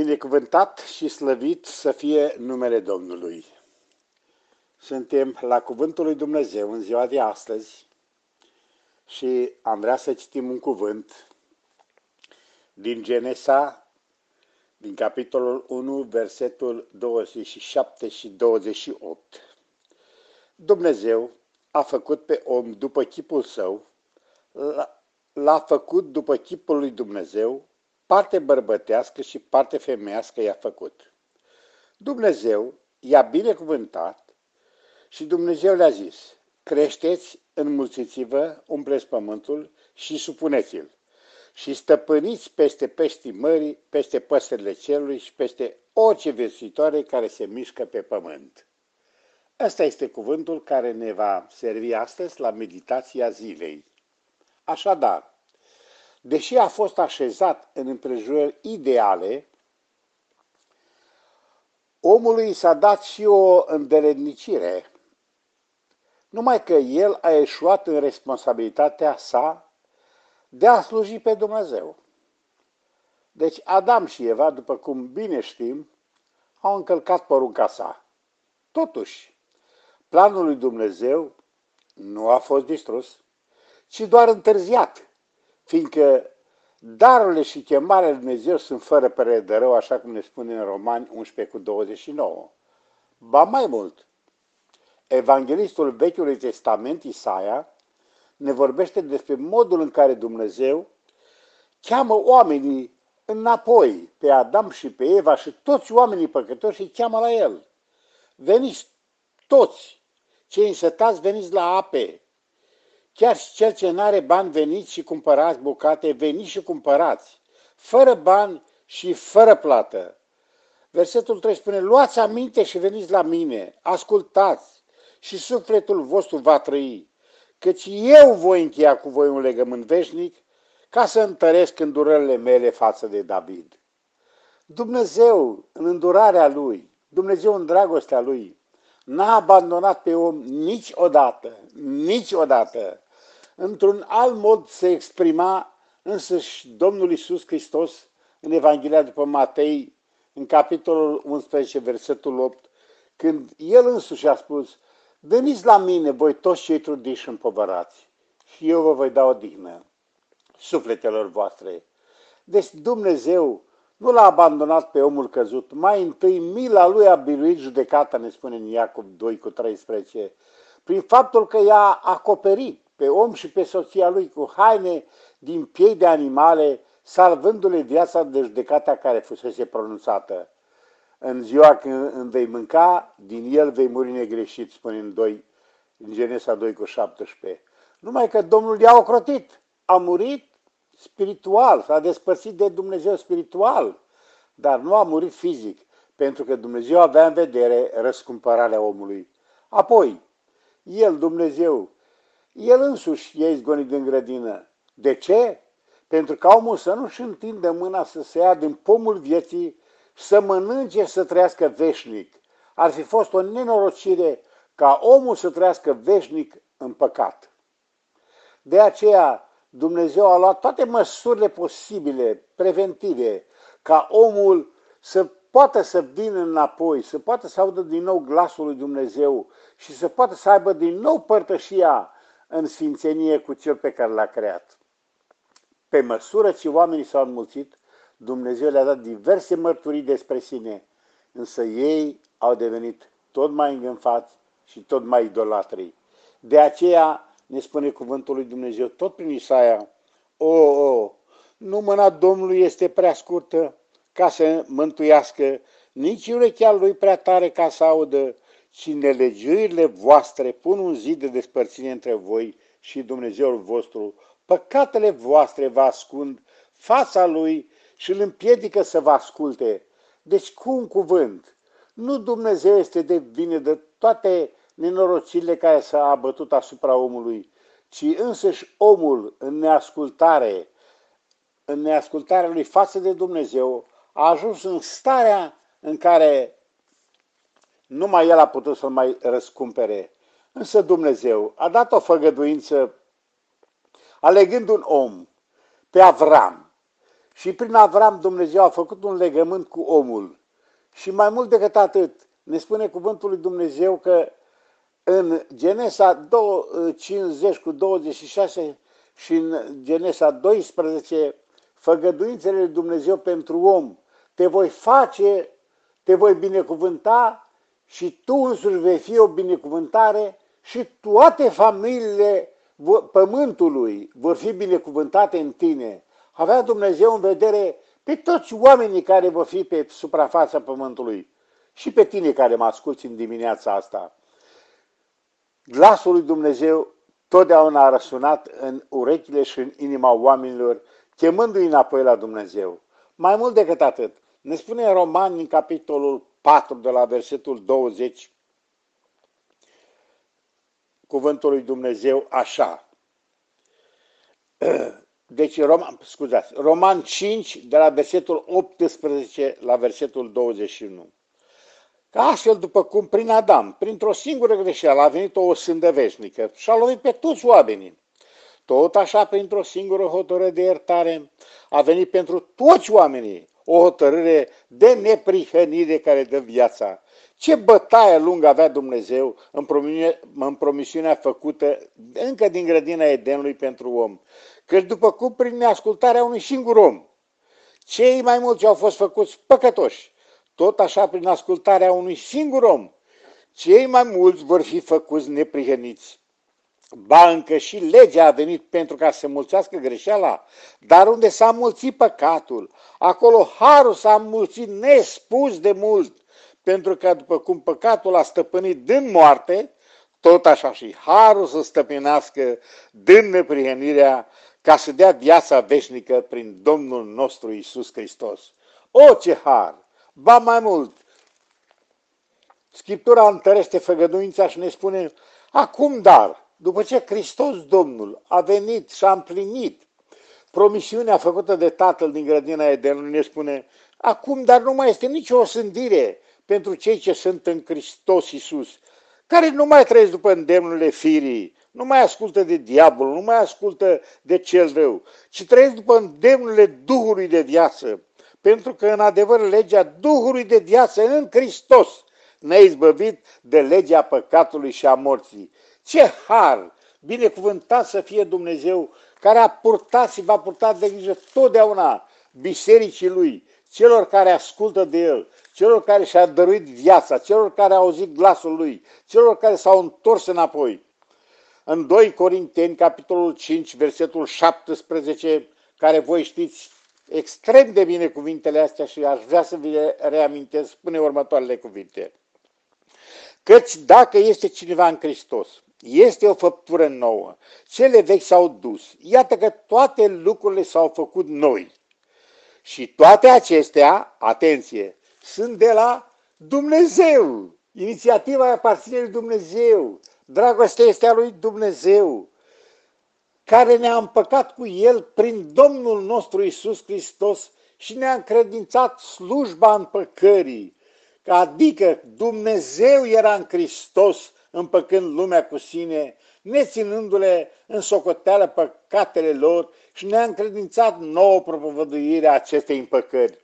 Binecuvântat și slăvit să fie numele Domnului. Suntem la Cuvântul lui Dumnezeu în ziua de astăzi și am vrea să citim un cuvânt din Genesa, din capitolul 1, versetul 27 și 28. Dumnezeu a făcut pe om după chipul său, l-a făcut după chipul lui Dumnezeu, parte bărbătească și parte femeiască i-a făcut. Dumnezeu i-a binecuvântat și Dumnezeu le-a zis, creșteți, înmulțiți-vă, umpleți pământul și supuneți-l și stăpâniți peste peștii mării, peste păsările cerului și peste orice viețuitoare care se mișcă pe pământ. Ăsta este cuvântul care ne va servi astăzi la meditația zilei. Așadar, deși a fost așezat în împrejurări ideale, omului s-a dat și o îndeletnicire, numai că el a eșuat în responsabilitatea sa de a sluji pe Dumnezeu. Deci Adam și Eva, după cum bine știm, au încălcat porunca sa. Totuși, planul lui Dumnezeu nu a fost distrus, ci doar întârziat fiindcă darurile și chemarea lui Dumnezeu sunt fără părere de rău, așa cum ne spune în Romani 11 cu 29. Ba mai mult, evanghelistul Vechiului Testament, Isaia, ne vorbește despre modul în care Dumnezeu cheamă oamenii înapoi, pe Adam și pe Eva și toți oamenii păcătoși îi cheamă la el. Veniți toți, cei însătați, veniți la ape, Chiar și cel ce nu are bani, veniți și cumpărați bucate, veniți și cumpărați, fără bani și fără plată. Versetul 3 spune, luați aminte și veniți la mine, ascultați și sufletul vostru va trăi, căci eu voi încheia cu voi un legământ veșnic ca să întăresc îndurările mele față de David. Dumnezeu, în îndurarea Lui, Dumnezeu în dragostea Lui, n-a abandonat pe om niciodată, niciodată. Într-un alt mod se exprima însăși Domnul Isus Hristos în Evanghelia după Matei, în capitolul 11, versetul 8, când El însuși a spus, veniți la mine, voi toți cei trudiși și împovărați, și eu vă voi da o dignă sufletelor voastre. Deci Dumnezeu nu l-a abandonat pe omul căzut. Mai întâi mila lui a biruit judecata, ne spune în Iacov 2 cu 13, prin faptul că i-a acoperit pe om și pe soția lui cu haine din piei de animale, salvându-le viața de judecata care fusese pronunțată. În ziua când îmi vei mânca, din el vei muri negreșit, spune în, 2, în Genesa 2 cu 17. Numai că Domnul i-a ocrotit, a murit spiritual, s-a despărțit de Dumnezeu spiritual, dar nu a murit fizic, pentru că Dumnezeu avea în vedere răscumpărarea omului. Apoi, El, Dumnezeu, El însuși e izgonit din grădină. De ce? Pentru ca omul să nu-și întindă mâna să se ia din pomul vieții, să mănânce, să trăiască veșnic. Ar fi fost o nenorocire ca omul să trăiască veșnic în păcat. De aceea, Dumnezeu a luat toate măsurile posibile, preventive, ca omul să poată să vină înapoi, să poată să audă din nou glasul lui Dumnezeu și să poată să aibă din nou părtășia în sfințenie cu cel pe care l-a creat. Pe măsură ce oamenii s-au înmulțit, Dumnezeu le-a dat diverse mărturii despre sine, însă ei au devenit tot mai îngânfați și tot mai idolatrii. De aceea ne spune cuvântul lui Dumnezeu tot prin Isaia, o, o, nu mâna Domnului este prea scurtă ca să mântuiască, nici urechea lui prea tare ca să audă, ci nelegiuirile voastre pun un zid de despărțire între voi și Dumnezeul vostru. Păcatele voastre vă ascund fața lui și îl împiedică să vă asculte. Deci cu un cuvânt, nu Dumnezeu este de vine de toate nenorocirile care s-a abătut asupra omului, ci însăși omul în neascultare, în neascultarea lui față de Dumnezeu, a ajuns în starea în care numai el a putut să-l mai răscumpere. Însă Dumnezeu a dat o făgăduință alegând un om, pe Avram, Și prin Avram Dumnezeu a făcut un legământ cu omul. Și mai mult decât atât, ne spune cuvântul lui Dumnezeu că în Genesa 50 cu 26 și în Genesa 12, făgăduințele lui Dumnezeu pentru om, te voi face, te voi binecuvânta și tu însuși vei fi o binecuvântare și toate familiile pământului vor fi binecuvântate în tine. Avea Dumnezeu în vedere pe toți oamenii care vor fi pe suprafața pământului și pe tine care mă asculți în dimineața asta. Glasul lui Dumnezeu totdeauna a răsunat în urechile și în inima oamenilor, chemându-i înapoi la Dumnezeu. Mai mult decât atât, ne spune în Romani, în capitolul 4, de la versetul 20, cuvântul lui Dumnezeu așa. Deci, Roman, scuzați, Roman 5, de la versetul 18 la versetul 21. Ca astfel, după cum prin Adam, printr-o singură greșeală, a venit o sândă veșnică și a lovit pe toți oamenii, tot așa, printr-o singură hotărâre de iertare, a venit pentru toți oamenii o hotărâre de neprihănire care dă viața. Ce bătaie lungă avea Dumnezeu în promisiunea făcută încă din grădina Edenului pentru om. Căci după cum prin neascultarea unui singur om, cei mai mulți au fost făcuți păcătoși, tot așa prin ascultarea unui singur om, cei mai mulți vor fi făcuți neprihăniți. Ba încă și legea a venit pentru ca să mulțească greșeala, dar unde s-a mulțit păcatul, acolo harul s-a mulțit nespus de mult, pentru că după cum păcatul a stăpânit din moarte, tot așa și harul să stăpânească din neprihănirea ca să dea viața veșnică prin Domnul nostru Isus Hristos. O, ce har! Ba mai mult, Scriptura întărește făgăduința și ne spune, acum dar, după ce Hristos Domnul a venit și a împlinit promisiunea făcută de Tatăl din grădina Edenului, ne spune, acum dar nu mai este nicio osândire pentru cei ce sunt în Hristos Iisus, care nu mai trăiesc după îndemnurile firii, nu mai ascultă de diavol, nu mai ascultă de cel rău, ci trăiesc după îndemnurile Duhului de viață, pentru că în adevăr legea Duhului de viață în Hristos ne-a izbăvit de legea păcatului și a morții. Ce har! Binecuvântat să fie Dumnezeu care a purtat și va purta de grijă totdeauna bisericii Lui, celor care ascultă de El, celor care și-a dăruit viața, celor care au auzit glasul Lui, celor care s-au întors înapoi. În 2 Corinteni, capitolul 5, versetul 17, care voi știți extrem de bine cuvintele astea și aș vrea să vi le reamintesc, spune următoarele cuvinte. Căci dacă este cineva în Hristos, este o făptură nouă, cele vechi s-au dus, iată că toate lucrurile s-au făcut noi. Și toate acestea, atenție, sunt de la Dumnezeu. Inițiativa aparține lui Dumnezeu. Dragostea este a lui Dumnezeu, care ne-a împăcat cu El prin Domnul nostru Isus Hristos și ne-a încredințat slujba împăcării. Adică Dumnezeu era în Hristos împăcând lumea cu sine, neținându-le în socoteală păcatele lor și ne-a încredințat nouă propovăduirea acestei împăcări.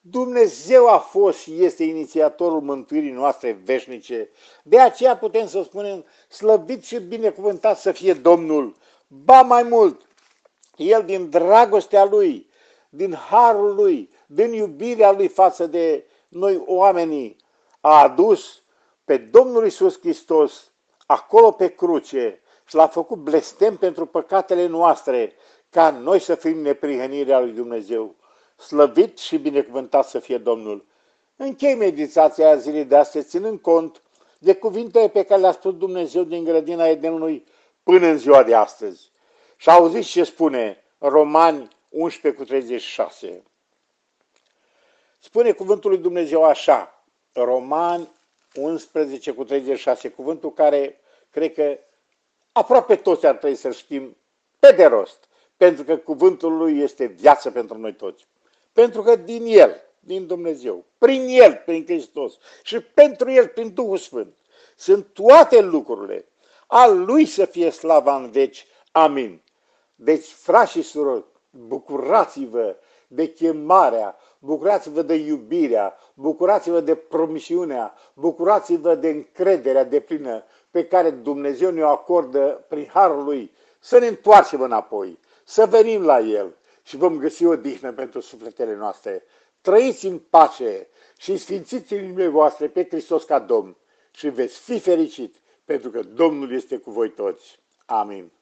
Dumnezeu a fost și este inițiatorul mântuirii noastre veșnice. De aceea putem să spunem, slăbit și binecuvântat să fie Domnul. Ba mai mult, El din dragostea Lui, din harul Lui, din iubirea Lui față de noi oamenii, a adus pe Domnul Isus Hristos acolo pe cruce și l-a făcut blestem pentru păcatele noastre, ca noi să fim neprihănirea lui Dumnezeu. Slăvit și binecuvântat să fie Domnul. Închei meditația zilei de astăzi, ținând cont de cuvintele pe care le-a spus Dumnezeu din grădina Edenului până în ziua de astăzi. Și auziți ce spune Romani 11 cu 36. Spune cuvântul lui Dumnezeu așa, Romani 11 cu 36, cuvântul care cred că aproape toți ar trebui să știm pe de rost, pentru că cuvântul lui este viață pentru noi toți. Pentru că din El, din Dumnezeu, prin El, prin Hristos și pentru El, prin Duhul Sfânt, sunt toate lucrurile. Al Lui să fie slava în veci. Amin. Deci, frați și surori, bucurați-vă de chemarea, bucurați-vă de iubirea, bucurați-vă de promisiunea, bucurați-vă de încrederea de plină pe care Dumnezeu ne-o acordă prin harul Lui, să ne întoarcem înapoi, să venim la El și vom găsi o dihnă pentru sufletele noastre. Trăiți în pace și sfințiți inimile voastre pe Hristos ca Domn și veți fi fericit pentru că Domnul este cu voi toți. Amin.